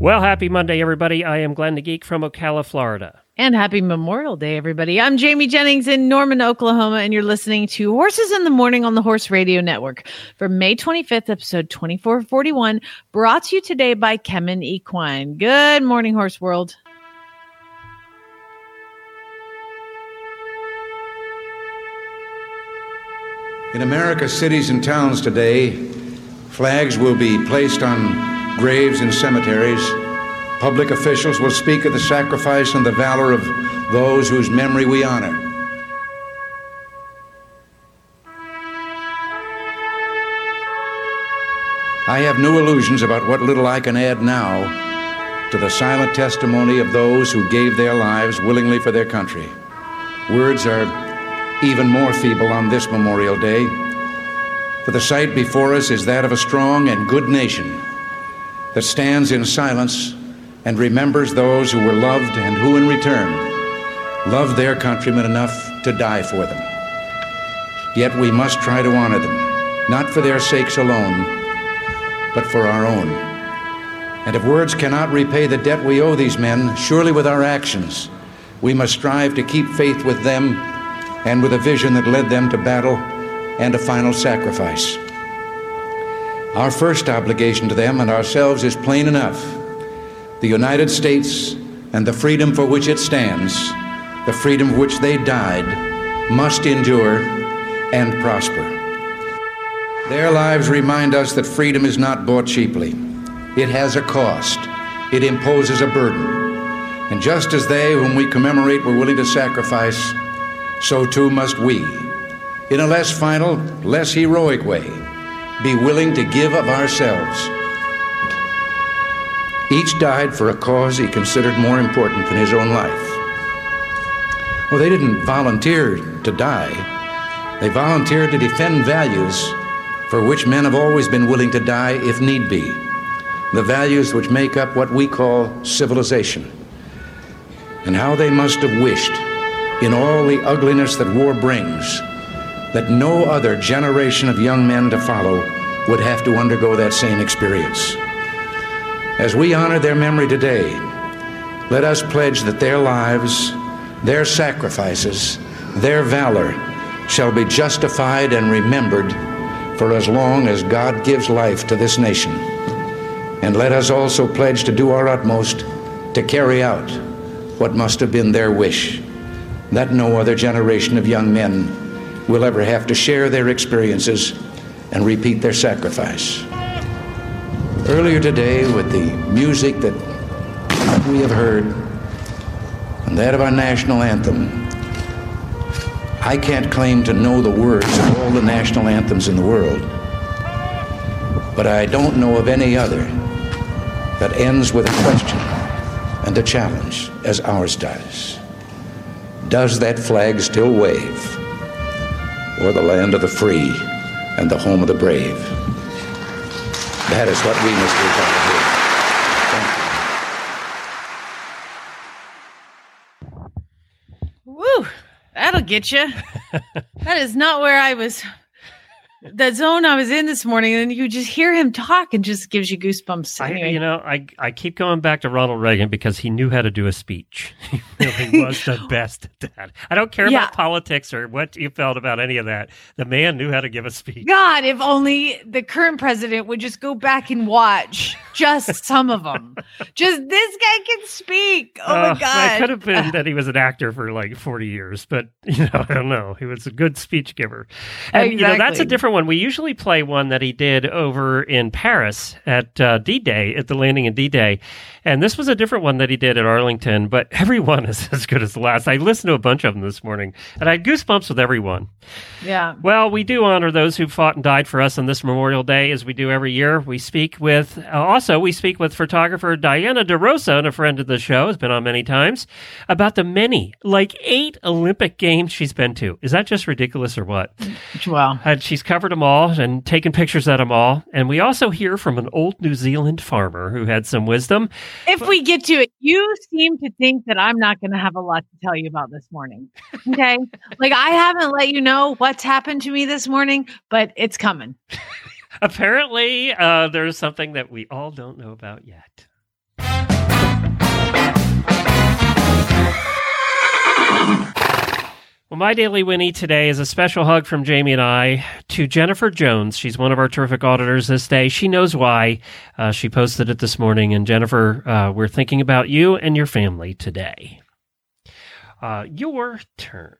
Well, happy Monday, everybody. I am Glenn the Geek from Ocala, Florida. And happy Memorial Day, everybody. I'm Jamie Jennings in Norman, Oklahoma, and you're listening to Horses in the Morning on the Horse Radio Network for May 25th, episode 2441, brought to you today by Kemin Equine. Good morning, Horse World. In America's cities and towns today, flags will be placed on graves and cemeteries. Public officials will speak of the sacrifice and the valor of those whose memory we honor. I have no illusions about what little I can add now to the silent testimony of those who gave their lives willingly for their country. Words are even more feeble on this Memorial Day, for the sight before us is that of a strong and good nation that stands in silence and remembers those who were loved and who, in return, loved their countrymen enough to die for them. Yet we must try to honor them, not for their sakes alone, but for our own. And if words cannot repay the debt we owe these men, surely with our actions, we must strive to keep faith with them and with a vision that led them to battle and a final sacrifice. Our first obligation to them and ourselves is plain enough. The United States and the freedom for which it stands, the freedom for which they died, must endure and prosper. Their lives remind us that freedom is not bought cheaply. It has a cost. It imposes a burden. And just as they, whom we commemorate, were willing to sacrifice, so too must we, in a less final, less heroic way, be willing to give of ourselves. Each died for a cause he considered more important than his own life. Well, they didn't volunteer to die, they volunteered to defend values for which men have always been willing to die if need be. The values which make up what we call civilization. And how they must have wished, in all the ugliness that war brings, that no other generation of young men to follow would have to undergo that same experience. As we honor their memory today, let us pledge that their lives, their sacrifices, their valor shall be justified and remembered for as long as God gives life to this nation. And let us also pledge to do our utmost to carry out what must have been their wish that no other generation of young men will ever have to share their experiences and repeat their sacrifice. Earlier today, with the music that we have heard and that of our national anthem, I can't claim to know the words of all the national anthems in the world, but I don't know of any other that ends with a question and a challenge as ours does. Does that flag still wave? Or the land of the free and the home of the brave? That is what we must do. Woo! That'll get you. that is not where I was that zone I was in this morning, and you just hear him talk and just gives you goosebumps. Anyway. I, you know, I I keep going back to Ronald Reagan because he knew how to do a speech. He really was the best at that. I don't care yeah. about politics or what you felt about any of that. The man knew how to give a speech. God, if only the current president would just go back and watch just some of them. just this guy can speak. Oh uh, my god! It could have been that he was an actor for like forty years, but you know, I don't know. He was a good speech giver, and exactly. you know that's a different different one. We usually play one that he did over in Paris at uh, D Day, at the landing in D Day. And this was a different one that he did at Arlington, but every one is as good as the last. I listened to a bunch of them this morning, and I had goosebumps with every one. Yeah. Well, we do honor those who fought and died for us on this Memorial Day, as we do every year. We speak with, uh, also, we speak with photographer Diana De Rosa, and a friend of the show, has been on many times, about the many, like eight Olympic Games she's been to. Is that just ridiculous or what? Wow. And she's covered them all and taken pictures at them all. And we also hear from an old New Zealand farmer who had some wisdom. If we get to it, you seem to think that I'm not going to have a lot to tell you about this morning. Okay. like I haven't let you know what's happened to me this morning, but it's coming. Apparently, uh, there's something that we all don't know about yet. Well, my daily Winnie today is a special hug from Jamie and I to Jennifer Jones. She's one of our terrific auditors this day. She knows why. Uh, she posted it this morning. And Jennifer, uh, we're thinking about you and your family today. Uh, your turn.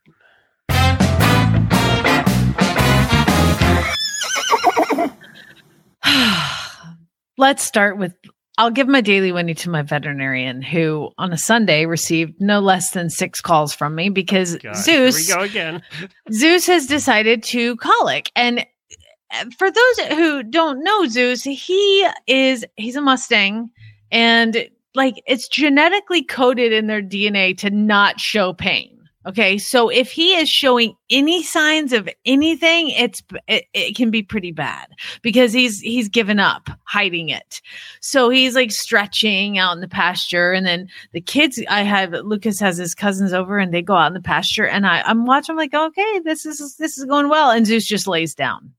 Let's start with I'll give my daily Winnie to my veterinarian, who on a Sunday received no less than six calls from me because God, Zeus Here we go again. Zeus has decided to colic. And uh, for those who don't know Zeus, he is he's a Mustang and like it's genetically coded in their DNA to not show pain. Okay, so if he is showing any signs of anything, it's it, it, can be pretty bad because he's he's given up hiding it. So he's like stretching out in the pasture, and then the kids. I have Lucas has his cousins over, and they go out in the pasture, and I I'm watching. I'm like, okay, this is this is going well, and Zeus just lays down.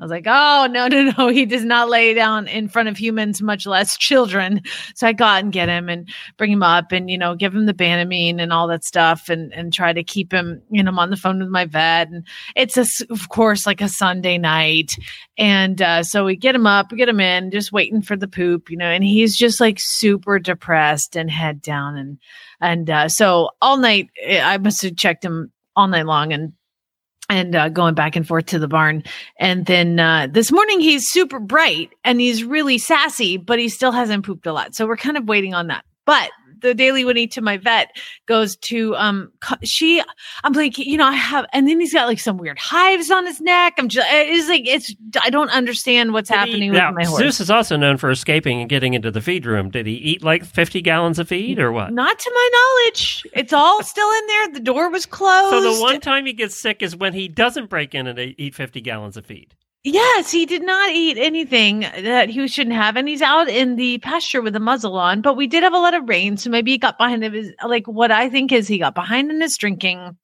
I was like, oh, no, no, no. He does not lay down in front of humans, much less children. So I got and get him and bring him up and, you know, give him the Banamine and all that stuff and, and try to keep him, you know, I'm on the phone with my vet. And it's, a, of course, like a Sunday night. And uh, so we get him up, we get him in, just waiting for the poop, you know, and he's just like super depressed and head down. And, and uh, so all night, eh, I must have checked him all night long and and uh, going back and forth to the barn. And then uh, this morning he's super bright and he's really sassy, but he still hasn't pooped a lot. So we're kind of waiting on that. But the daily Winnie to my vet goes to um she I'm like you know I have and then he's got like some weird hives on his neck I'm just it's like it's I don't understand what's Did happening he, with now, my horse. Zeus is also known for escaping and getting into the feed room. Did he eat like 50 gallons of feed or what? Not to my knowledge. It's all still in there. The door was closed. So the one time he gets sick is when he doesn't break in and eat 50 gallons of feed. Yes, he did not eat anything that he shouldn't have, and he's out in the pasture with a muzzle on. But we did have a lot of rain, so maybe he got behind his like what I think is he got behind in his drinking.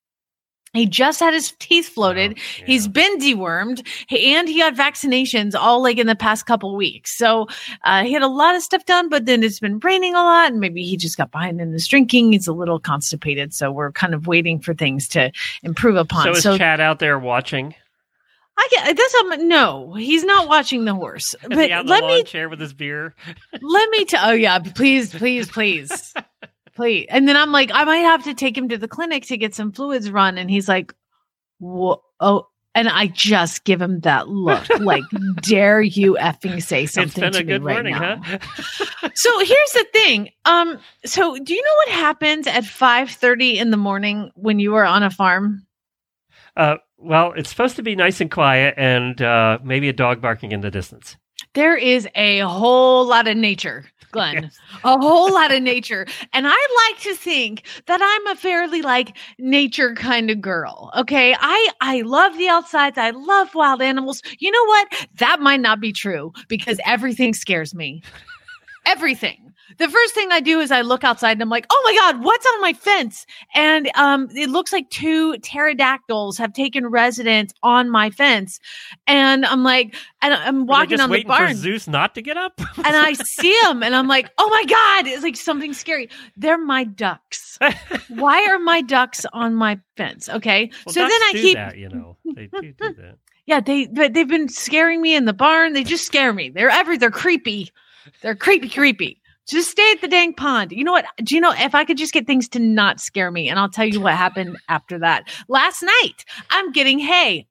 He just had his teeth floated. Oh, yeah. He's been dewormed, and he got vaccinations all like in the past couple weeks. So uh, he had a lot of stuff done, but then it's been raining a lot, and maybe he just got behind in his drinking. He's a little constipated, so we're kind of waiting for things to improve upon. So is so Chad out there watching? I get that's um, no, he's not watching the horse. But he out in the let me chair with his beer? let me tell. Oh yeah, please, please, please, please. And then I'm like, I might have to take him to the clinic to get some fluids run, and he's like, "Whoa, oh." And I just give him that look, like, dare you effing say It's something been to a good me right morning, now? huh? So here's the thing. Um, so do you know what happens at 5:30 in the morning when you are on a farm? Uh, well, it's supposed to be nice and quiet and uh, maybe a dog barking in the distance. There is a whole lot of nature, Glenn. Yes. A whole lot of nature. And I like to think that I'm a fairly like nature kind of girl. Okay. I I love the outsides. I love wild animals. You know what? That might not be true because everything scares me. Everything. The first thing I do is I look outside and I'm like, oh my God, what's on my fence? And um, it looks like two pterodactyls have taken residence on my fence. And I'm like, and I'm walking on the barn for Zeus not to get up. and I see them and I'm like, oh my God, it's like something scary. They're my ducks. Why are my ducks on my fence? Okay. Well, so then I do keep, that, you know. They do do that. yeah, they, but they've been scaring me in the barn. They just scare me. They're every, they're creepy. They're creepy, creepy. Just stay at the dang pond. You know what? Do you know if I could just get things to not scare me? And I'll tell you what happened after that. Last night, I'm getting hay.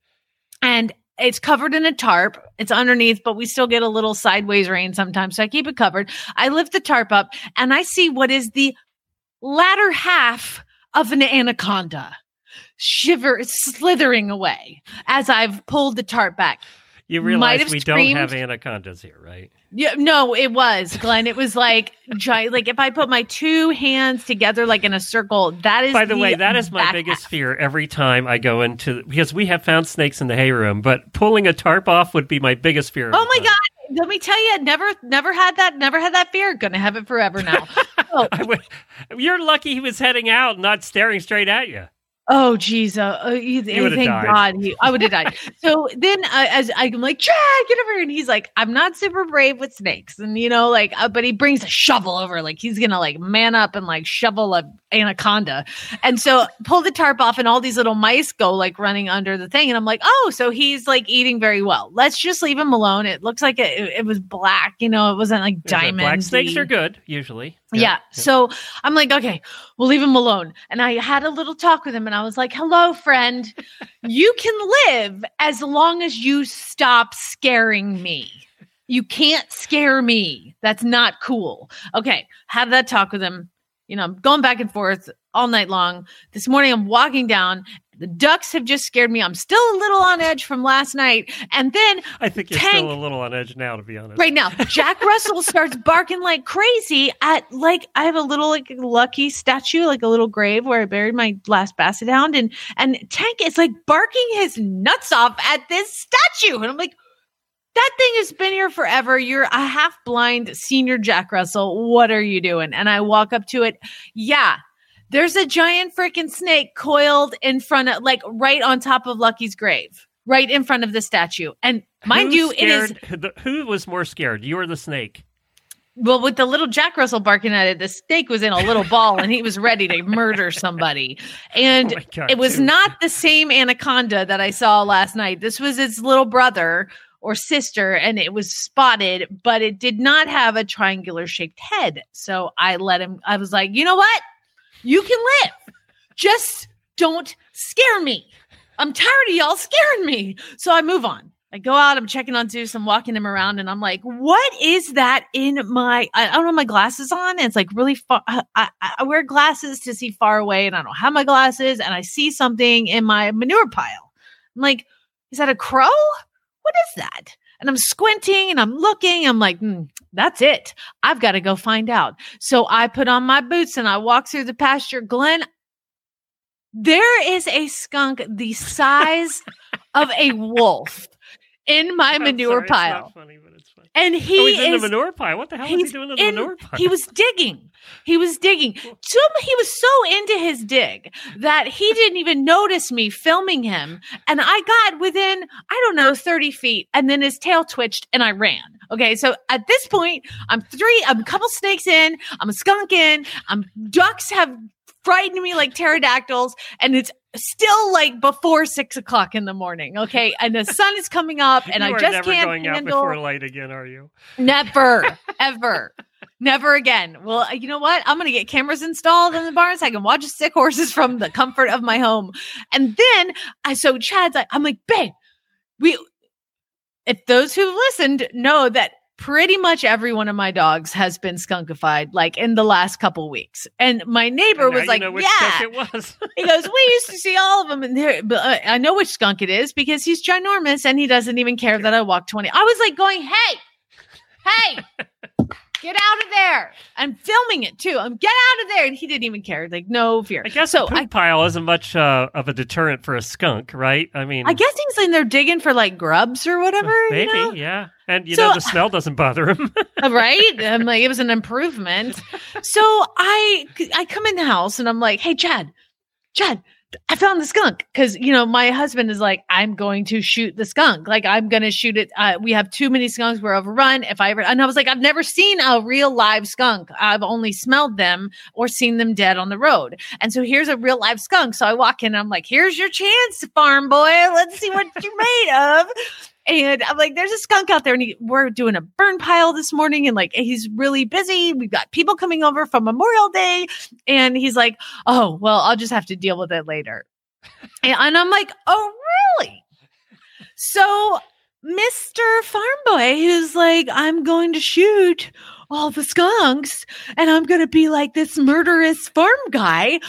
And it's covered in a tarp. It's underneath, but we still get a little sideways rain sometimes. So I keep it covered. I lift the tarp up and I see what is the latter half of an anaconda shiver slithering away as I've pulled the tarp back. You realize we screamed. don't have anacondas here, right? Yeah, no, it was Glenn. It was like giant. Like if I put my two hands together, like in a circle, that is. By the, way, that is my biggest half. fear every time I go into because we have found snakes in the hay room, but pulling a tarp off would be my biggest fear. Oh my time. god! Let me tell you, never, never had that. Never had that fear. Gonna have it forever now. oh, would, you're lucky he was heading out, not staring straight at you. Oh geez, uh, uh, thank. God he, I would have died. so then, uh, as I'm like, Chad, get over here, and he's like, I'm not super brave with snakes, and you know, like, uh, but he brings a shovel over, like he's gonna like man up and like shovel a anaconda, and so pull the tarp off, and all these little mice go like running under the thing, and I'm like, oh, so he's like eating very well. Let's just leave him alone. It looks like it, it was black, you know, it wasn't like diamond. Black snakes are good usually. Yeah. So I'm like, okay, we'll leave him alone. And I had a little talk with him and I was like, hello, friend. you can live as long as you stop scaring me. You can't scare me. That's not cool. Okay. Had that talk with him. You know, I'm going back and forth all night long. This morning I'm walking down. The ducks have just scared me. I'm still a little on edge from last night. And then I think you're Tank- still a little on edge now, to be honest. right now jack russell starts barking like crazy at like i have a little like lucky statue like a little grave where i buried my last basset hound and and tank is like barking his nuts off at this statue and i'm like that thing has been here forever you're a half blind senior jack russell what are you doing and i walk up to it yeah there's a giant freaking snake coiled in front of like right on top of lucky's grave right in front of the statue and mind Who you it is scared- who the- Who was more scared, you or the snake? Well, with the little Jack Russell barking at it, the snake was in a little ball and he was ready to murder somebody. And Oh God, it was dude. not the same anaconda that I saw last night. This was its little brother or sister, and it was spotted, but it did not have a triangular shaped head. So I let him, I was like, you know what? You can live. Just don't scare me. I'm tired of y'all scaring me. So I move on. I go out, I'm checking on Zeus, I'm walking him around, and I'm like, what is that in my I, don't have my glasses on, it's like really far. I, I wear glasses to see far away, and I don't have my glasses, and I see something in my manure pile. I'm like, is that a crow? What is that? And I'm squinting and I'm looking. I'm like, hmm, that's it. I've got to go find out. So I put on my boots and I walk through the pasture. Glenn, there is a skunk the size of a wolf in my I'm manure sorry, pile. not funny, but it's funny. And he oh, he's in is the manure pile. What the hell was he doing in the manure pile? he was digging. He was digging. He was so into his dig that he didn't even notice me filming him. And I got within, I don't know, 30 feet. And then his tail twitched and I ran. Okay. So at this point, I'm three, I'm a couple snakes in, I'm a skunk in, I'm ducks have frightened me like pterodactyls. And it's still like before six o'clock in the morning. Okay. And the sun is coming up and I just never can't going out handle. before light again, are you? Never, ever, never again. Well, uh, you know what? I'm going to get cameras installed in the barn so I can watch sick horses from the comfort of my home. And then I, so Chad's like, I'm like, babe, we, if those who've listened know that pretty much every one of my dogs has been skunkified like in the last couple weeks. And my neighbor And was like, yeah, it was. he goes, we used to see all of them, and there, but uh, I know which skunk it is because he's ginormous and he doesn't even care that I walk twenty. I was like going, hey, hey, get out of there! I'm filming it too. I'm get out of there, and he didn't even care. Like no fear. I guess so. poop I, pile isn't much uh, of a deterrent for a skunk, right? I mean, I guess he's in there digging for like grubs or whatever. you maybe, know? yeah. And you So- know, the smell doesn't bother him. right? I'm like, it was an improvement. So I I come in the house and I'm like, hey, Chad, Chad, I found the skunk because you know my husband is like, I'm going to shoot the skunk. Like I'm going to shoot it. Uh, we have too many skunks. We're overrun. If I ever, and I was like, I've never seen a real live skunk. I've only smelled them or seen them dead on the road. And so here's a real live skunk. So I walk in. I'm like, here's your chance, farm boy. Let's see what you're made of. And I'm like, there's a skunk out there, and he, we're doing a burn pile this morning, and like he's really busy. We've got people coming over from Memorial Day, and he's like, oh, well, I'll just have to deal with it later. and, I'm like, oh, really? So Mr. Farm Boy, who's like, I'm going to shoot all the skunks and I'm going to be like this murderous farm guy,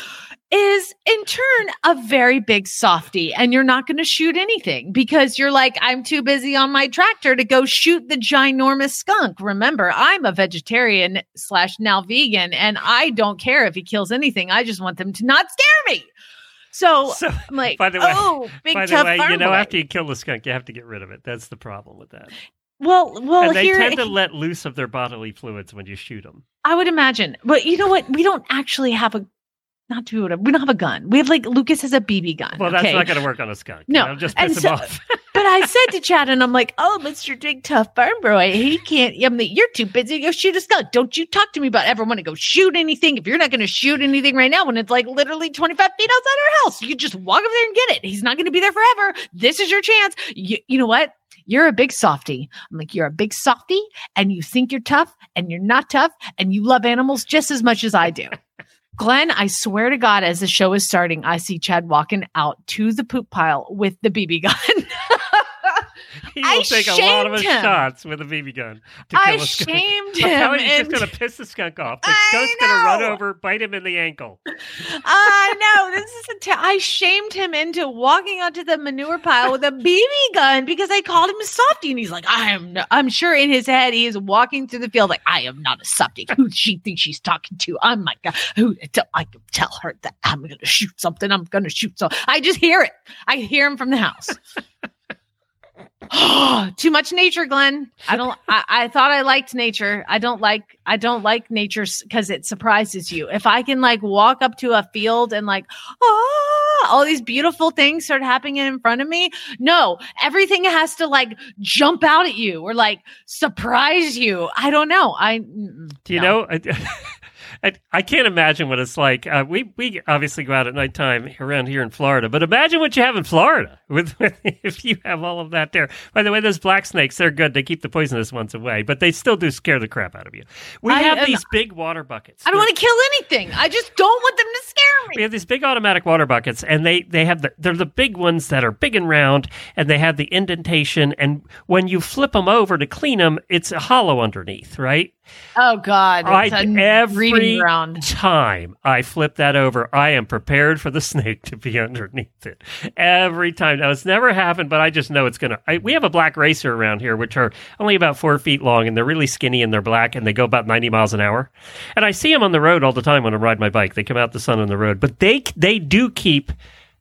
is in turn a very big softy. And you're not going to shoot anything because you're like, I'm too busy on my tractor to go shoot the ginormous skunk. Remember, I'm a vegetarian slash now vegan and I don't care if he kills anything. I just want them to not scare me. So, So, I'm like, by the way- oh, big by the tough way, farm you know, boy. after you kill the skunk, you have to get rid of it. That's the problem with that. well, well, and they here tend to let loose of their bodily fluids when you shoot them. I would imagine, but you know what? We don't actually have a not to we don't have a gun. We have like Lucas has a BB gun. Well, that's okay? not going to work on a skunk. No, I'll just piss him off. But I said to Chad, and I'm like, "Oh, Mister Big Tough Farm Boy, he can't. I mean, you're too busy to go shoot a skunk. Don't you talk to me about ever want to go shoot anything? If you're not going to shoot anything right now, when it's like literally 25 feet outside our house, you just walk over there and get it. He's not going to be there forever. This is your chance. You, you know what? You're a big softy. I'm like, you're a big softy, and you think you're tough, and you're not tough, and you love animals just as much as I do. Glenn, I swear to God, as the show is starting, I see Chad walking out to the poop pile with the BB gun. He I will take a lot of him. shots with a BB gun to kill I a skunk. shamed him. you, he's and- just going to piss the skunk off. The I skunk's going to run over, bite him in the ankle. I know this is a t- I shamed him into walking onto the manure pile with a BB gun because I called him a softy, and he's like, "I am." No, I'm sure in his head he is walking through the field like, "I am not a softy. Who she thinks she's talking to? I'm my God. Who? I can tell her that I'm going to shoot something. I'm going to shoot so. I just hear it. I hear him from the house. Oh, too much nature, Glenn. I don't. I, I thought I liked nature. I don't like. I don't like nature because it surprises you. If I can like walk up to a field and like, ah, all these beautiful things start happening in front of me. No, everything has to like jump out at you or like surprise you. I don't know. I Do you no. know? I, I, I can't imagine what it's like. Uh, we we obviously go out at nighttime around here in Florida, but imagine what you have in Florida with, with if you have all of that there. By the way, those black snakes they're good. They keep the poisonous ones away, but they still do scare the crap out of you. We I have these big water buckets. I don't want to kill anything. I just don't want them to scare me. We have these big automatic water buckets, and they they have the they're the big ones that are big and round, and they have the indentation. And when you flip them over to clean them, it's a hollow underneath, right? Oh God! I a every time I flip that over, I am prepared for the snake to be underneath it. Every time. Now it's never happened, but I just know it's gonna. We have a black racer around here, which are only about four feet long, and they're really skinny and they're black, and they go about ninety miles an hour. And I see them on the road all the time when I ride my bike. They come out the sun on the road, but they they do keep.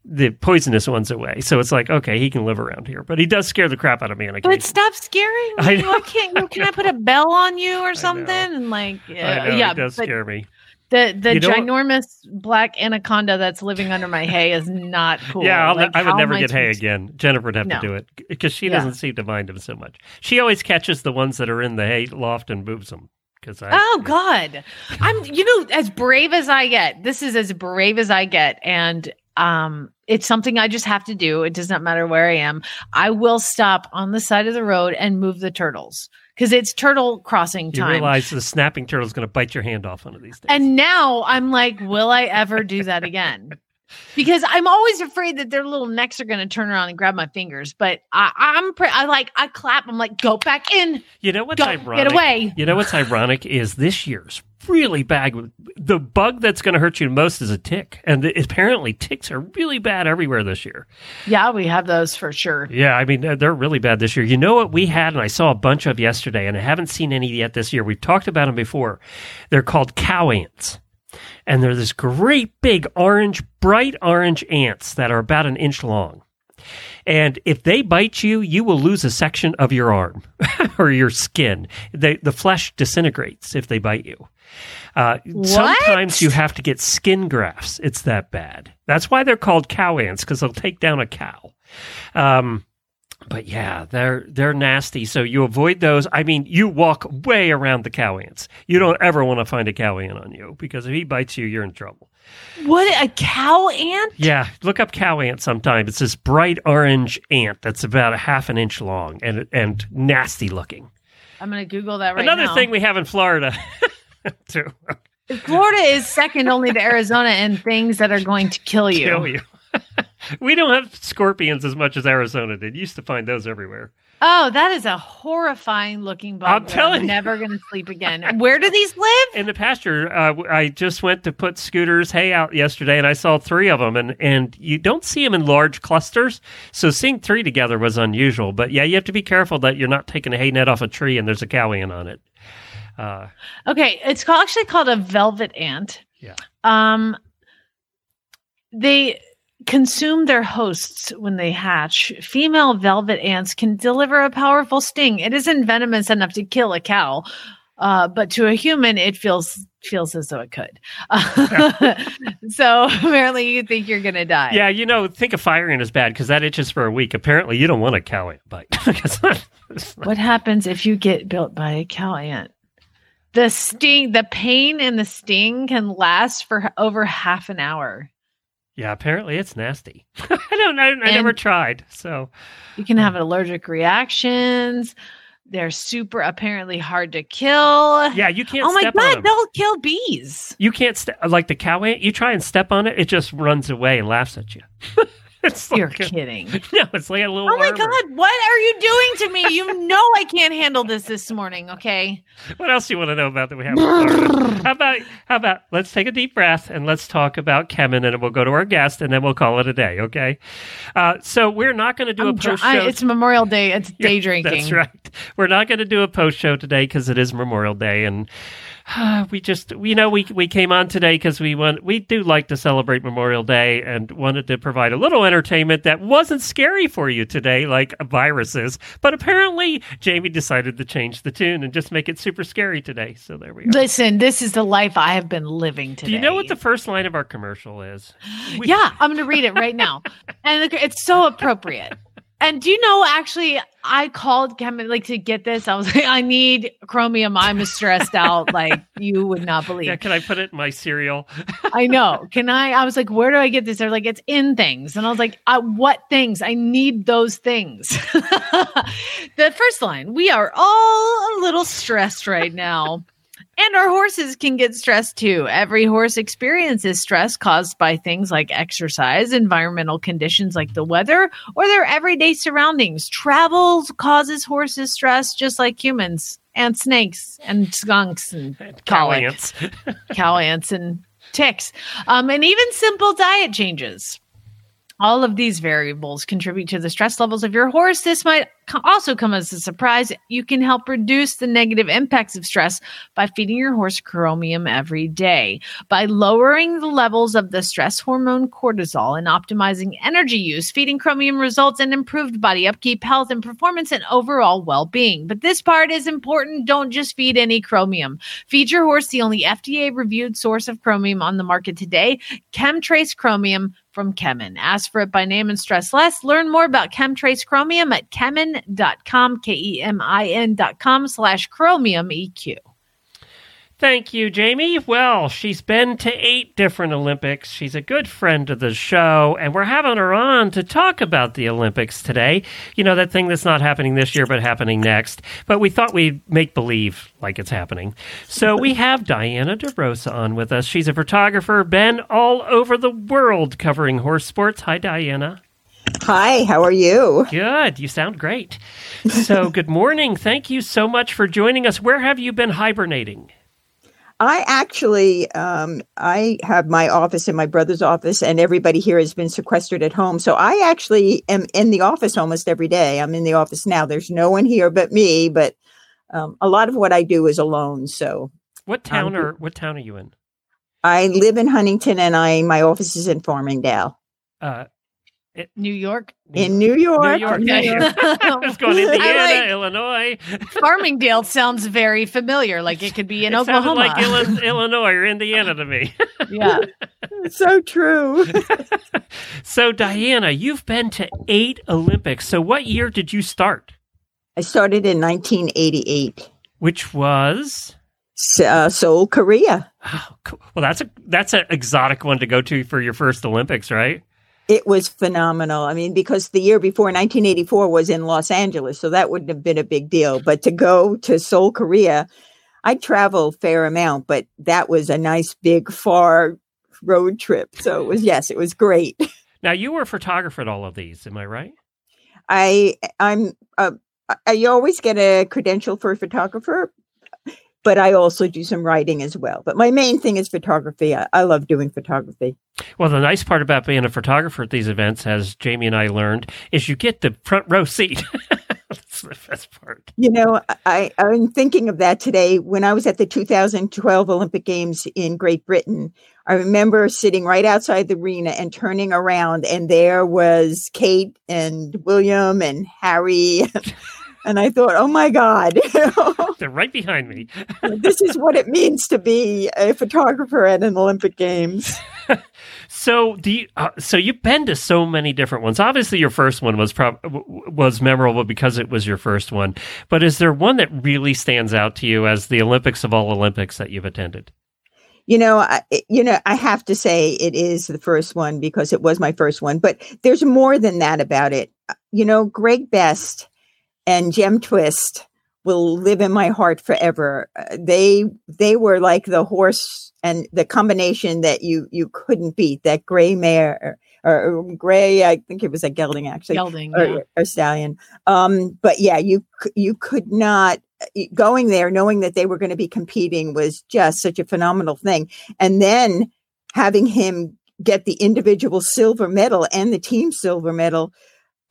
The poisonous ones away, so it's like okay, he can live around here, but he does scare the crap out of me on But stop scaring I me. know. Why can't you? Can I put a bell on you or something? And like, I yeah, know, yeah. he does scare me. the the You ginormous black anaconda that's living under my hay is not cool. Yeah, I'll, Like, I would never get hay supposed- again. Jennifer would have No. to do it because she Yeah. doesn't seem to mind him so much. She always catches the ones that are in the hay loft and moves them. Because I, Oh God, I'm you know as brave as I get. This is as brave as I get, and um, it's something I just have to do. It does not matter where I am. I will stop on the side of the road and move the turtles because it's turtle crossing you time. realize the snapping turtle is going to bite your hand off one of these days. And now I'm like, will I ever do that again? Because I'm always afraid that their little necks are going to turn around and grab my fingers. But I, I'm, pre- I like, I clap. I'm like, go back in, you know what's go, ironic? get away. You know what's ironic is this year's really bad. The bug that's going to hurt you most is a tick, and the, apparently ticks are really bad everywhere this year. Yeah, we have those for sure. Yeah, I mean they're- they're really bad this year. You know what we had, and I saw a bunch of yesterday, and I haven't seen any yet this year. We've talked about them before. They're called cow ants, and they're this great big orange, bright orange ants that are about an inch long. And if they bite you, you will lose a section of your arm or your skin. They, the flesh disintegrates if they bite you. Uh, sometimes you have to get skin grafts. It's that bad. That's why they're called cow ants because they'll take down a cow. Um, but yeah, they're they're nasty. So you avoid those. I mean, you walk way around the cow ants. You don't ever want to find a cow ant on you because if he bites you, you're in trouble. What a cow ant? Yeah, look up cow ant sometime. It's this bright orange ant that's about a half an inch long and and nasty looking. I'm going to Google that right now. Another now. thing we have in Florida too. Florida is second only to Arizona in things that are going to kill you. Kill you. we don't have scorpions as much as Arizona did. You used to find those everywhere. Oh, that is a horrifying looking bug. I'm telling you. never going to sleep again. Where do these live? In the pasture, uh, I just went to put Scooter's hay out yesterday, and I saw three of them. And and you don't see them in large clusters, so seeing three together was unusual. But yeah, you have to be careful that you're not taking a hay net off a tree and there's a cow ant on it. Uh, Okay, it's called, actually called a velvet ant. Yeah. Um, they consume their hosts when they hatch. Female velvet ants can deliver a powerful sting. It isn't venomous enough to kill a cow, uh, but to a human, it feels feels as though it could. so apparently, you think you're gonna die. yeah, you know, think of fire ant is bad because that itches for a week. Apparently, you don't want a bite. Not- it's not- What happens if you get built by a cow ant? The sting, the pain and the sting can last for over half an hour. Yeah, apparently it's nasty. I don't know. I never tried. So You can have um, allergic reactions. They're super apparently hard to kill. yeah, you can't. oh my god, on god, 'em. they'll kill bees. You can't like the cow ant. You try and step on it, it just runs away and laughs at you. it's like You're a- kidding. no, it's like a little. Oh my armor. god, what are you doing to me? You know I can't handle this this morning, okay? What else do you want to know about that we have? how about how about let's take a deep breath and let's talk about Kemin, and we'll go to our guest, and then we'll call it a day. Okay. Uh, so we're not going to do I'm a post show. it's Memorial Day. It's day drinking. That's right. We're not going to do a post show today because it is Memorial Day, and we just, you know, we we came on today because we want we do like to celebrate Memorial Day and wanted to provide a little entertainment that wasn't scary for you today, like viruses. But apparently, Jamie decided to change the tune and just make it super scary today. So there we are. Listen, this is the life I have been living today. do you know what the first line of our commercial is? We- yeah, I'm going to read it right now. and it's so appropriate. And do you know, actually, I called Kemin like to get this. I was like, I need chromium. I'm stressed out like you would not believe. Yeah, can I put it in my cereal? I know. Can I? I was like, where do I get this? They're like, it's in things. And I was like, uh, what things? I need those things. the first line we are all a little stressed right now. And our horses can get stressed too. Every horse experiences stress caused by things like exercise, environmental conditions like the weather, or their everyday surroundings. Travel causes horses stress just like humans and snakes and skunks and Cow colic ants. cow ants and ticks, um, and even simple diet changes. All of these variables contribute to the stress levels of your horse. This might also come as a surprise. You can help reduce the negative impacts of stress by feeding your horse chromium every day. By lowering the levels of the stress hormone cortisol and optimizing energy use, feeding chromium results in improved body upkeep, health, and performance and overall well being. But this part is important. Don't just feed any chromium. Feed your horse the only FDA reviewed source of chromium on the market today, KemTRACE Chromium from Kemin. Ask for it by name and stress less. Learn more about KemTRACE Chromium at kemin.com, K-E-M-I-N dot com slash chromium E EQ. Thank you, Jamie. Well, she's been to eight different Olympics. She's a good friend of the show, and we're having her on to talk about the Olympics today. You know, that thing that's not happening this year, but happening next. But we thought we'd make believe like it's happening. So we have Diana De Rosa on with us. She's a photographer, been all over the world covering horse sports. Hi, Diana. Hi, how are you? Good. You sound great. So, good morning. Thank you so much for joining us. Where have you been hibernating? I actually, um, I have my office in my brother's office, and everybody here has been sequestered at home. So I actually am in the office almost every day. I'm in the office now. There's no one here but me, but um, a lot of what I do is alone. So What town Um, or what town are you in? I live in Huntington, and I my office is in Farmingdale Uh, New York. in New York. New York. New York. Was going I Indiana, like- Illinois. Farmingdale sounds very familiar, like it could be in it Oklahoma. like Illi- Illinois or Indiana to me. yeah. so true. so, Diana, you've been to eight Olympics. So, what year did you start? I started in 1988, Which was uh, Seoul, Korea. oh, cool. well, that's a that's an exotic one to go to for your first Olympics, right? It was phenomenal. I mean, because the year before, 1984, was in Los Angeles, so that wouldn't have been a big deal. But to go to Seoul, Korea, I travel a fair amount, but that was a nice, big, far road trip. So it was, yes, it was great. Now you were a photographer at all of these, am I right? I I'm uh, I always get a credential for a photographer, but I also do some writing as well. But my main thing is photography. I, I love doing photography. Well, the nice part about being a photographer at these events, as Jamie and I learned, is you get the front row seat. That's the best part. You know, I, I'm thinking of that today. When I was at the 2012 Olympic Games in Great Britain, I remember sitting right outside the arena and turning around, and there was Kate and William and Harry. and I thought, oh my God. They're right behind me. this is what it means to be a photographer at an Olympic Games. so do you, uh, so you've been to so many different ones. Obviously, your first one was prob- was memorable because it was your first one. But is there one that really stands out to you as the Olympics of all Olympics that you've attended? You know, I, you know, I have to say it is the first one because it was my first one. But there's more than that about it. You know, Greg Best and Gem Twist will live in my heart forever. Uh, they they were like the horse and the combination that you you couldn't beat. That gray mare or, or gray, I think it was a gelding actually, Gelding, or, yeah. or stallion. Um, but yeah, you you could not going there knowing that they were going to be competing was just such a phenomenal thing. And then having him get the individual silver medal and the team silver medal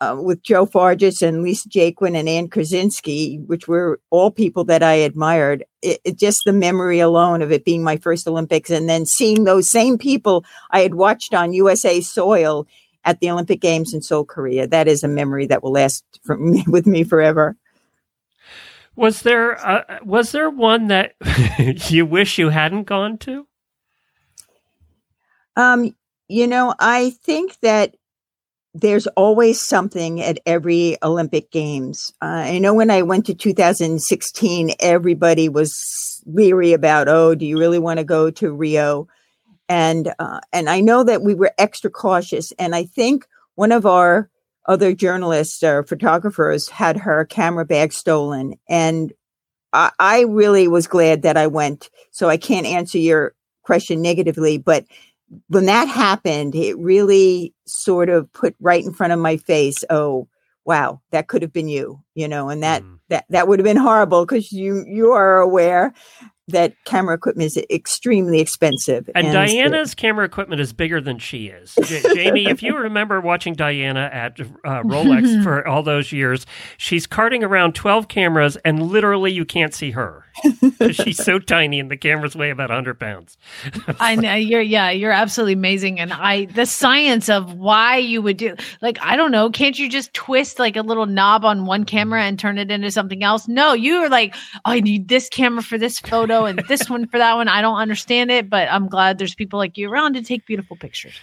uh, with Joe Fargis and Lisa Jacquin and Anne Kursinski, which were all people that I admired. It, it just the memory alone of it being my first Olympics, and then seeing those same people I had watched on USA soil at the Olympic Games in Seoul, Korea. That is a memory that will last for me, with me forever. Was there uh, was there one that you wish you hadn't gone to? Um, you know, I think that there's always something at every Olympic Games. Uh, I know when I went to 2016, everybody was leery about, oh, do you really want to go to Rio? And uh, and I know that we were extra cautious. And I think one of our other journalists or photographers had her camera bag stolen, and I, I really was glad that I went. So I can't answer your question negatively, but when that happened, it really sort of put right in front of my face, oh, wow, that could have been you, you know, and that Mm. that that would have been horrible because you you are aware that camera equipment is extremely expensive. And, so- Diana's camera equipment is bigger than she is. J- Jamie, if you remember watching Diana at uh, Rolex for all those years, she's carting around 12 cameras and literally you can't see her. 'Cause she's so tiny and the cameras weigh about 100 pounds. I know you're yeah, you're absolutely amazing. And I the science of why you would do like I don't know, can't you just twist like a little knob on one camera and turn it into something else? No, you are like, oh, I need this camera for this photo and this one for that one. I don't understand it, but I'm glad there's people like you around to take beautiful pictures.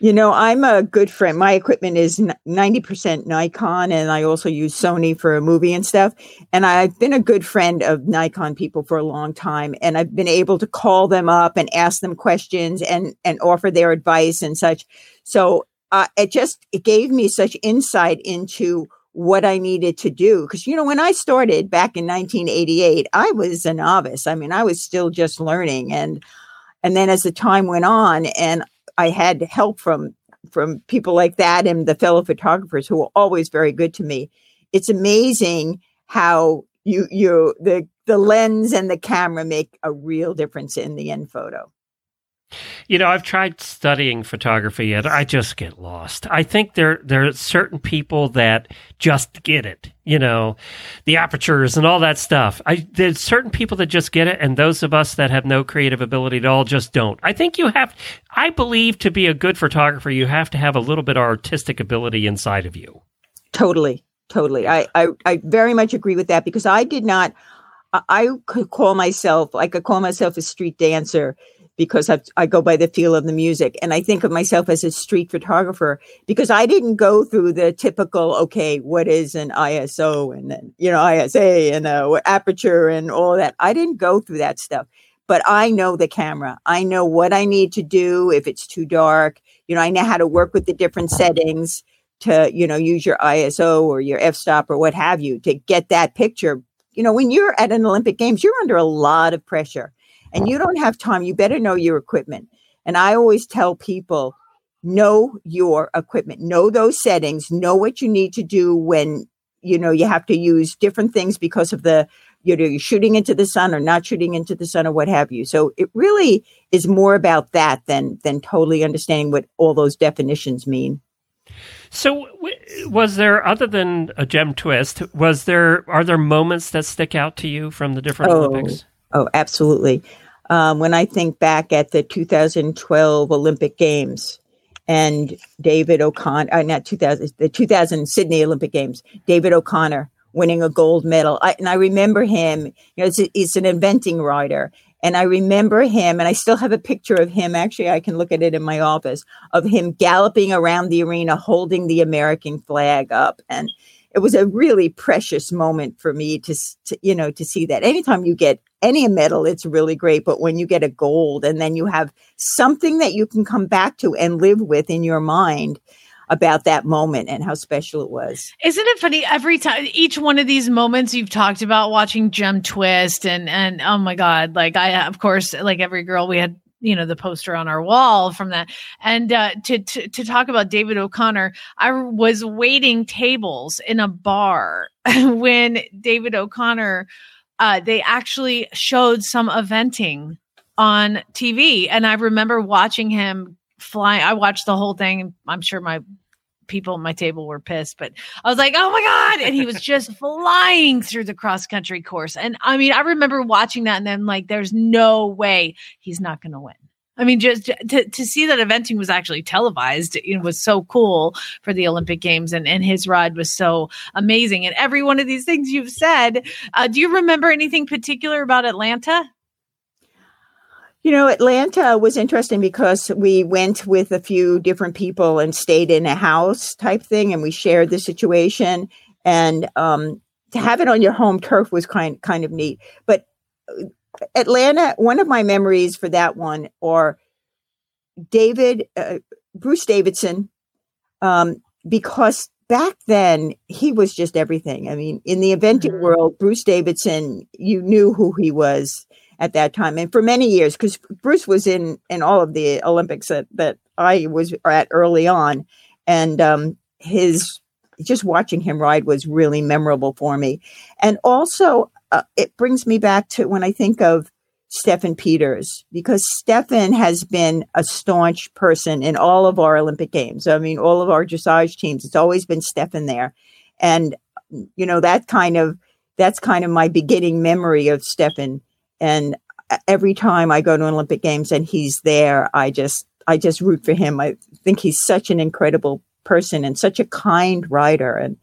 You know, I'm a good friend. My equipment is 90% Nikon, and I also use Sony for a movie and stuff. And I've been a good friend of Nikon people for a long time, and I've been able to call them up and ask them questions and and offer their advice and such. So uh, it just it gave me such insight into what I needed to do. Because you know, when I started back in 1988, I was a novice. I mean, I was still just learning, and and then as the time went on, and I had help from from people like that and the fellow photographers who were always very good to me. It's amazing how you you the the lens and the camera make a real difference in the end photo. You know, I've tried studying photography and I just get lost. I think there there are certain people that just get it. You know, the apertures and all that stuff. I there's certain people that just get it, and those of us that have no creative ability at all just don't. I think you have. I believe to be a good photographer, you have to have a little bit of artistic ability inside of you. Totally, totally. I I, I very much agree with that because I did not. I, could call myself. like I could call myself a street dancer because I, I go by the feel of the music. And I think of myself as a street photographer because I didn't go through the typical, okay, what is an ISO and then, you know, ISA and uh, aperture and all that. I didn't go through that stuff, but I know the camera. I know what I need to do if it's too dark. You know, I know how to work with the different settings to, you know, use your ISO or your f stop or what have you to get that picture. You know, when you're at an Olympic Games, you're under a lot of pressure and you don't have time. You better know your equipment. And I always tell people, know your equipment, know those settings, know what you need to do when you know you have to use different things because of the you know you're shooting into the sun or not shooting into the sun or what have you. So it really is more about that than than totally understanding what all those definitions mean. So, w- was there other than a Gem Twist? Was there are there moments that stick out to you from the different Oh. Olympics? Oh, absolutely. Um, when I think back at the 2012 Olympic Games and David O'Connor, uh, not 2000, the 2000 Sydney Olympic Games, David O'Connor winning a gold medal. I, and I remember him, you know, it's, an eventing rider. And I remember him, and I still have a picture of him. Actually, I can look at it in my office of him galloping around the arena holding the American flag up. And it was a really precious moment for me to, to you know to see that anytime you get any medal it's really great but when you get a gold and then you have something that you can come back to and live with in your mind about that moment and how special it was Isn't it funny? Every time, each one of these moments you've talked about watching Gem Twist, and and oh my god, like I of course, like every girl, we had you know the poster on our wall from that, and uh, to to to talk about David O'Connor, I was waiting tables in a bar when David O'Connor, uh, they actually showed some eventing on TV, and I remember watching him fly. I watched the whole thing. I'm sure my people at my table were pissed, but I was like, oh my God. And he was just flying through the cross country course. And I mean, I remember watching that and then like, there's no way he's not going to win. I mean, just to, to see that eventing was actually televised, it was so cool for the Olympic Games, and, and his ride was so amazing. And every one of these things you've said, uh, do you remember anything particular about Atlanta? You know, Atlanta was interesting because we went with a few different people and stayed in a house type thing, and we shared the situation. And um, to have it on your home turf was kind kind of neat. But uh, Atlanta, one of my memories for that one, or David uh, Bruce Davidson, um, because back then he was just everything. I mean, in the eventing Mhm. world, Bruce Davidson, you knew who he was at that time and for many years because bruce was in in all of the olympics that that i was at early on and um his just watching him ride was really memorable for me and also uh, it brings me back to when i think of Steffen Peters because Steffen has been a staunch person in all of our Olympic games. I mean, all of our dressage teams, it's always been Steffen there. And, you know, that kind of, that's kind of my beginning memory of Steffen and uh, every time I go to Olympic Games and he's there, I just I just root for him. I think he's such an incredible person and such a kind rider, and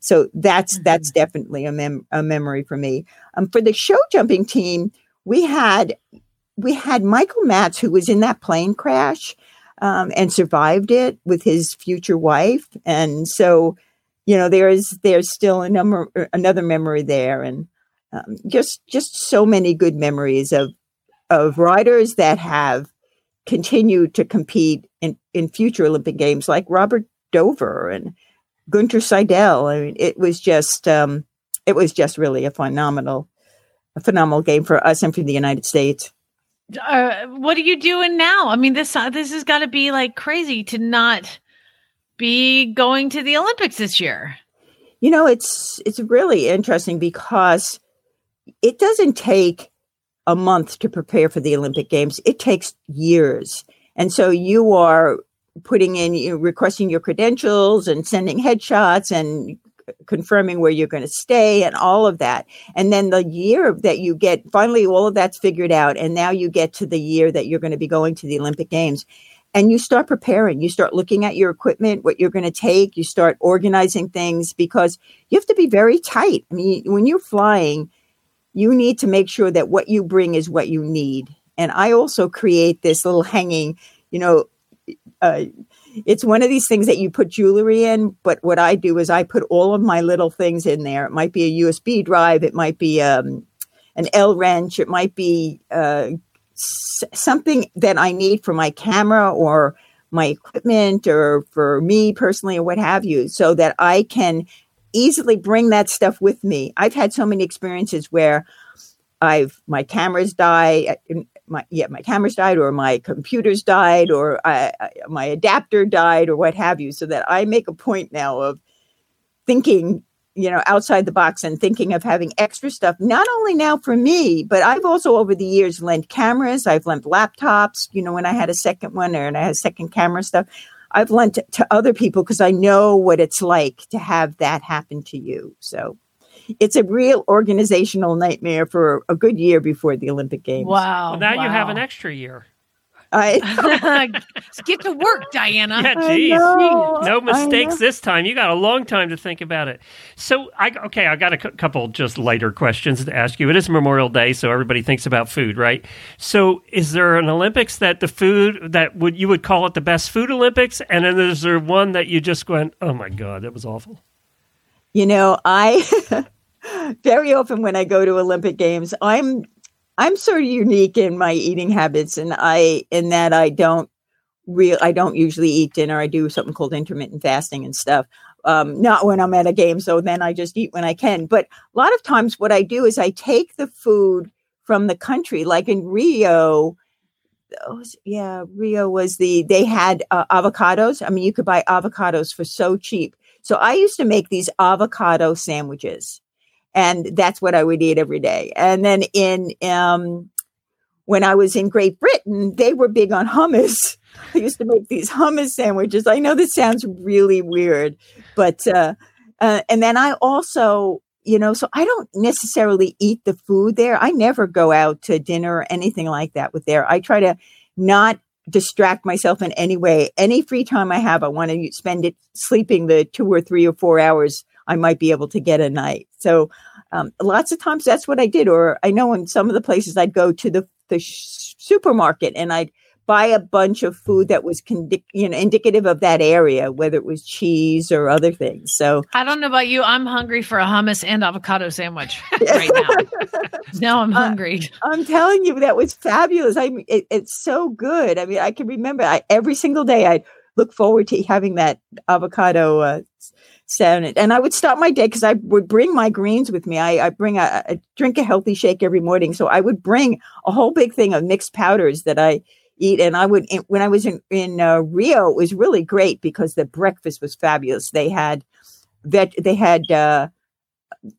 so that's that's definitely a mem- a memory for me. Um, for the show jumping team, we had we had Michael Matz who was in that plane crash um, and survived it with his future wife, and so you know there's there's still a number another memory there, and um, just just so many good memories of of riders that have continued to compete in in future Olympic games, like Robert Dover and Gunter Seidel. I mean, it was just um, it was just really a phenomenal a phenomenal game for us and for the United States. uh, what are you doing now? I mean, this uh, this has got to be like crazy to not be going to the Olympics this year. You know, it's it's really interesting because it doesn't take a month to prepare for the Olympic Games. It takes years. And so you are putting in you requesting your credentials and sending headshots and confirming where you're going to stay and all of that. And then the year that you get finally all of that's figured out and now you get to the year that you're going to be going to the Olympic Games. And you start preparing. You start looking at your equipment what you're going to take. You start organizing things because you have to be very tight. I mean when you're flying you need to make sure that what you bring is what you need. And i also create this little hanging you know uh, it's one of these things that you put jewelry in but what i do is i put all of my little things in there it might be a usb drive it might be um, an l wrench it might be uh, s- something that I need for my camera or my equipment or for me personally or what have you, so that I can easily bring that stuff with me. I've had so many experiences where I've my cameras die. My yeah, my cameras died, or my computers died, or I, I, my adapter died, or what have you. So that I make a point now of thinking, you know, outside the box and thinking of having extra stuff. Not only now for me, but I've also over the years lent cameras. I've lent laptops. You know, when I had a second one or and I had second camera stuff, I've lent to other people because I know what it's like to have that happen to you. So it's a real organizational nightmare for a good year before the Olympic Games. Wow. Well, now you have an extra year. I, Get to work, Diana. Yeah, I geez. No mistakes this time. You got a long time to think about it. So, I okay, I got a couple just lighter questions to ask you. It is Memorial Day, so everybody thinks about food, right? So, is there an Olympics that the food that would you would call it the best food Olympics, and then is there one that you just went, oh my god, that was awful? you know, I very often when I go to Olympic Games, I'm I'm sort of unique in my eating habits, and I in that I don't real I don't usually eat dinner. I do something called intermittent fasting and stuff. Um, not when I'm at a game, so then I just eat when I can. But a lot of times, what I do is I take the food from the country, like in Rio. those- yeah, Rio was the they had uh, avocados. I mean, you could buy avocados for so cheap. So I used to make these avocado sandwiches, and that's what I would eat every day. And then in um, when I was in Great Britain, they were big on hummus. I used to make these hummus sandwiches. I know this sounds really weird, but uh, uh, and then I also, you know, so I don't necessarily eat the food there. I never go out to dinner or anything like that with there. I try to not distract myself in any way. Any free time I have, I want to spend it sleeping the two or three or four hours I might be able to get a night. So um, lots of times that's what I did. Or I know in some of the places I'd go to the the sh- supermarket and I'd buy a bunch of food that was condi- you know indicative of that area, whether it was cheese or other things. So I don't know about you. I'm hungry for a hummus and avocado sandwich right now. now I'm Uh, hungry. I'm telling you, that was fabulous. I mean, it, it's so good. I mean, I can remember I, every single day I look forward to having that avocado uh, salad, and I would start my day because I would bring my greens with me. I, I bring a, a drink a healthy shake every morning, so I would bring a whole big thing of mixed powders that I eat, and I would when I was in in uh, Rio, it was really great because the breakfast was fabulous. They had that they had. Uh,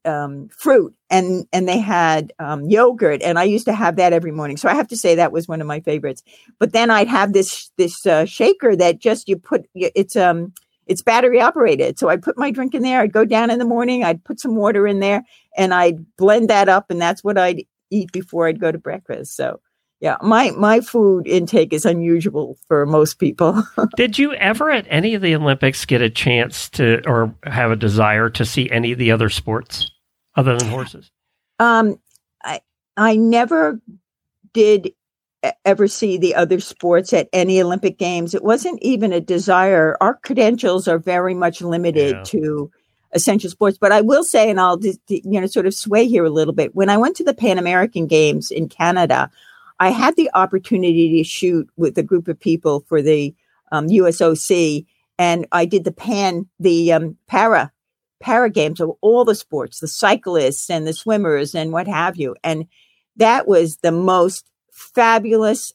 um, fruit and and they had um, yogurt and I used to have that every morning. So I have to say that was one of my favorites. But then I'd have this this uh, shaker that just you put it's um it's battery operated. So I put my drink in there. I'd go down in the morning. I'd put some water in there and I'd blend that up and that's what I'd eat before I'd go to breakfast. So yeah, my my food intake is unusual for most people. Did you ever at any of the Olympics get a chance to or have a desire to see any of the other sports other than horses? Um, I I never did ever see the other sports at any Olympic Games. It wasn't even a desire. Our credentials are very much limited Yeah. to essential sports. But I will say, and I'll you know sort of sway here a little bit. When I went to the Pan American Games in Canada, I had the opportunity to shoot with a group of people for the um, USOC, and I did the Pan the um, para para games of all the sports, the cyclists and the swimmers and what have you. And that was the most fabulous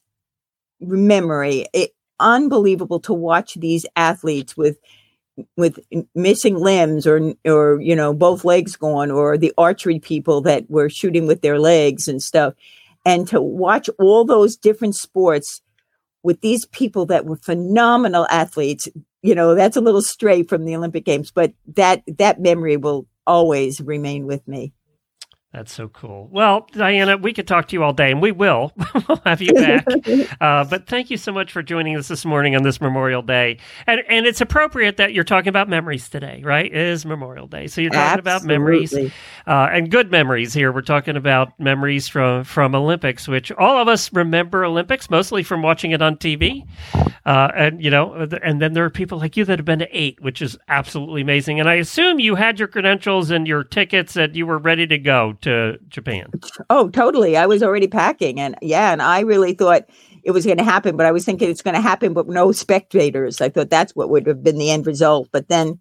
memory. It unbelievable to watch these athletes with with missing limbs or or you know both legs gone or the archery people that were shooting with their legs and stuff and to watch all those different sports with these people that were phenomenal athletes you know that's a little stray from the olympic games but that that memory will always remain with me That's so cool. Well, Diana, we could talk to you all day, and we will. we'll have you back. uh, but thank you so much for joining us this morning on this Memorial Day. And and it's appropriate that you're talking about memories today, right? It is Memorial Day, so you're talking about memories uh, and good memories. Here, we're talking about memories from from Olympics, which all of us remember Olympics mostly from watching it on TV. Uh, and you know, and then there are people like you that have been to eight, which is absolutely amazing. And I assume you had your credentials and your tickets, and you were ready to go to Japan. Oh, totally. I was already packing. And yeah, and I really thought it was going to happen, but I was thinking it's going to happen, but no spectators. I thought that's what would have been the end result. But then,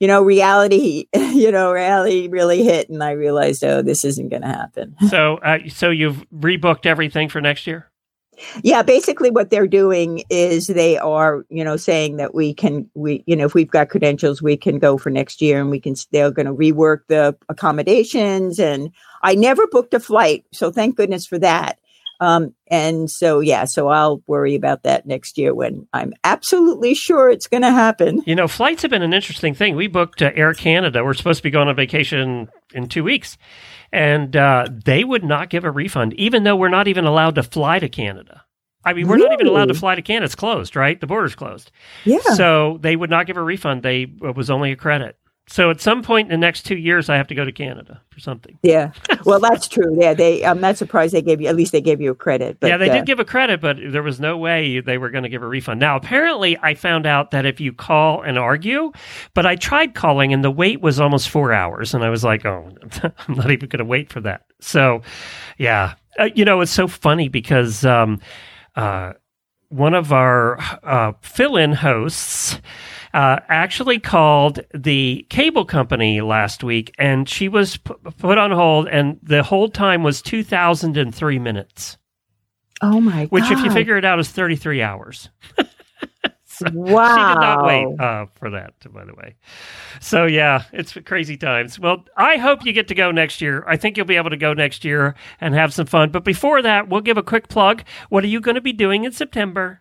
you know, reality, you know, reality really hit, and I realized, oh, this isn't going to happen. So, uh, so you've rebooked everything for next year. Yeah, basically what they're doing is they are, you know, saying that we can, we, you know, if we've got credentials, we can go for next year, and we can. They're going to rework the accommodations, and I never booked a flight, so thank goodness for that. Um, and so, yeah, so I'll worry about that next year when I'm absolutely sure it's going to happen. You know, flights have been an interesting thing. We booked uh, Air Canada. We're supposed to be going on vacation in two weeks, and uh, they would not give a refund, even though we're not even allowed to fly to Canada. I mean, we're not even allowed to fly to Canada. It's closed, right? The border's closed. Yeah. So they would not give a refund. They it was only a credit. So at some point in the next two years, I have to go to Canada for something. Yeah. Well, that's true. Yeah. They, I'm not surprised they gave you, at least they gave you a credit. But, yeah, they uh, did give a credit, but there was no way they were going to give a refund. Now, apparently, I found out that if you call and argue, but I tried calling and the wait was almost four hours, and I was like, oh, I'm not even going to wait for that. So, yeah, uh, you know, it's so funny because um, uh, one of our uh, fill-in hosts. Uh, actually called the cable company last week, and she was pu- put on hold, and the hold time was two thousand and three minutes. Oh my which God. if you figure it out is 33 hours. Wow. she did not wait uh, for that by the way. So yeah it's crazy times. Well i hope you get to go next year. I think you'll be able to go next year and have some fun. But before that we'll give a quick plug. What are you going to be doing in september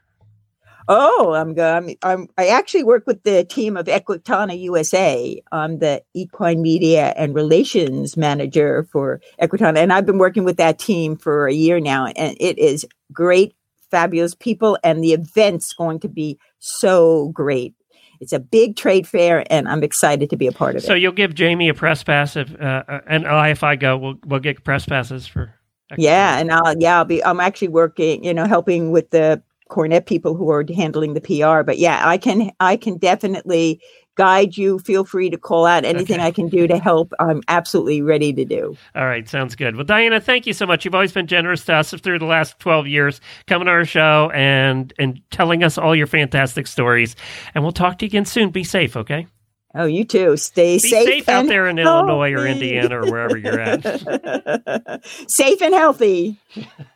Oh, I'm going. I'm, I actually work with the team of Equitana USA. I'm the equine media and relations manager for Equitana, and I've been working with that team for a year now. And it is great, fabulous people, and the event's going to be so great. It's a big trade fair, and I'm excited to be a part of it. so you'll give jamie a press pass if uh, uh, and I, if i go we'll, we'll get press passes for Yeah, and I'll yeah, I'll be I'm actually working, you know, helping with the Cornet people who are handling the PR. But yeah, I can I can definitely guide you. Feel free to call out anything Okay. I can do to help. I'm absolutely ready to do. All right, sounds good. Well, Diana, thank you so much. You've always been generous to us through the last 12 years, coming to our show and and telling us all your fantastic stories. And we'll talk to you again soon. Be safe, okay? Oh, you too. Stay Be safe, safe, out there in Illinois or. Indiana or wherever you're at. safe and healthy.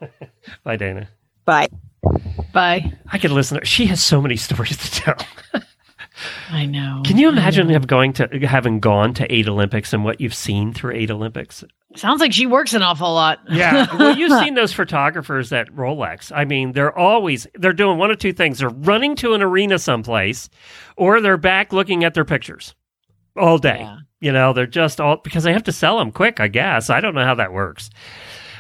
Bye, Dana. Bye. Bye. I could listen. To, she has so many stories to tell. I know. Can you imagine know. have going to having gone to eight Olympics and what you've seen through eight Olympics? Sounds like she works an awful lot. Yeah. Well, you've seen those photographers at Rolex. I mean, they're always they're doing one of two things. They're running to an arena someplace or they're back looking at their pictures all day. Yeah. You know, they're just all because they have to sell them quick, I guess. I don't know how that works.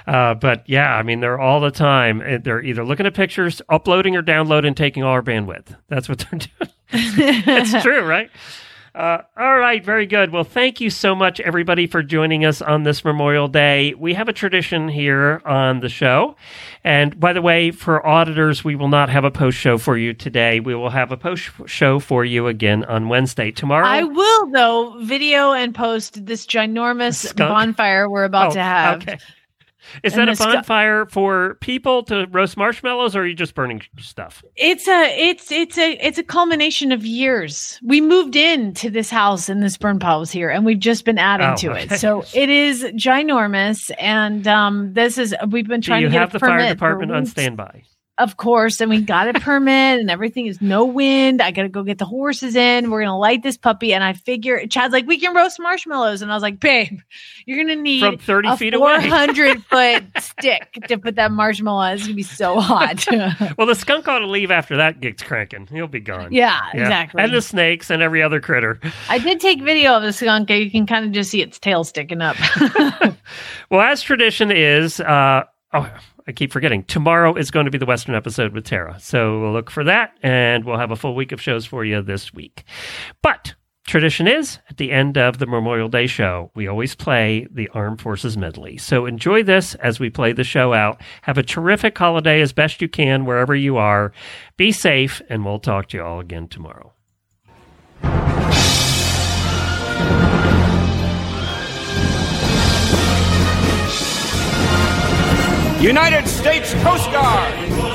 Uh, but yeah, I mean, they're all the time. uh, They're either looking at pictures, uploading or downloading, taking all our bandwidth. That's what they're doing. It's true, right? Uh, all right, very good. Well, thank you so much, everybody, for joining us on this Memorial Day. We have a tradition here on the show. And by the way, for auditors, we will not have a post show for you today. We will have a post show for you again on Wednesday. Tomorrow. I will though video and post this ginormous Skunk? bonfire we're about Oh, to have. Okay. Is And that a bonfire for people to roast marshmallows, or are you just burning stuff? It's a it's it's a it's a culmination of years. We moved into this house and this burn pile was here, and we've just been adding Oh, to okay. it. So it is ginormous, and um, this is we've been trying to get have the fire department on standby? Of course, and we got a permit, and everything is no wind. I got to go get the horses in. We're gonna light this puppy, and I figure Chad's like, we can roast marshmallows, and I was like, babe, you're gonna need From 30 a feet away. 400 foot stick to put that marshmallow on. It's gonna be so hot. Well, the skunk ought to leave after that gets cranking. He'll be gone. yeah, Yeah. exactly. And the snakes and every other critter. I did take video of the skunk. You can kind of just see its tail sticking up. Well, as tradition is, uh, oh, I keep forgetting. Tomorrow is going to be the Western episode with Tara. So we'll look for that, and we'll have a full week of shows for you this week. But tradition is, at the end of the Memorial Day show, we always play the Armed Forces medley. So enjoy this as we play the show out. Have a terrific holiday as best you can wherever you are. Be safe, and we'll talk to you all again tomorrow. United States Coast Guard.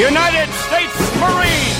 United States Marine.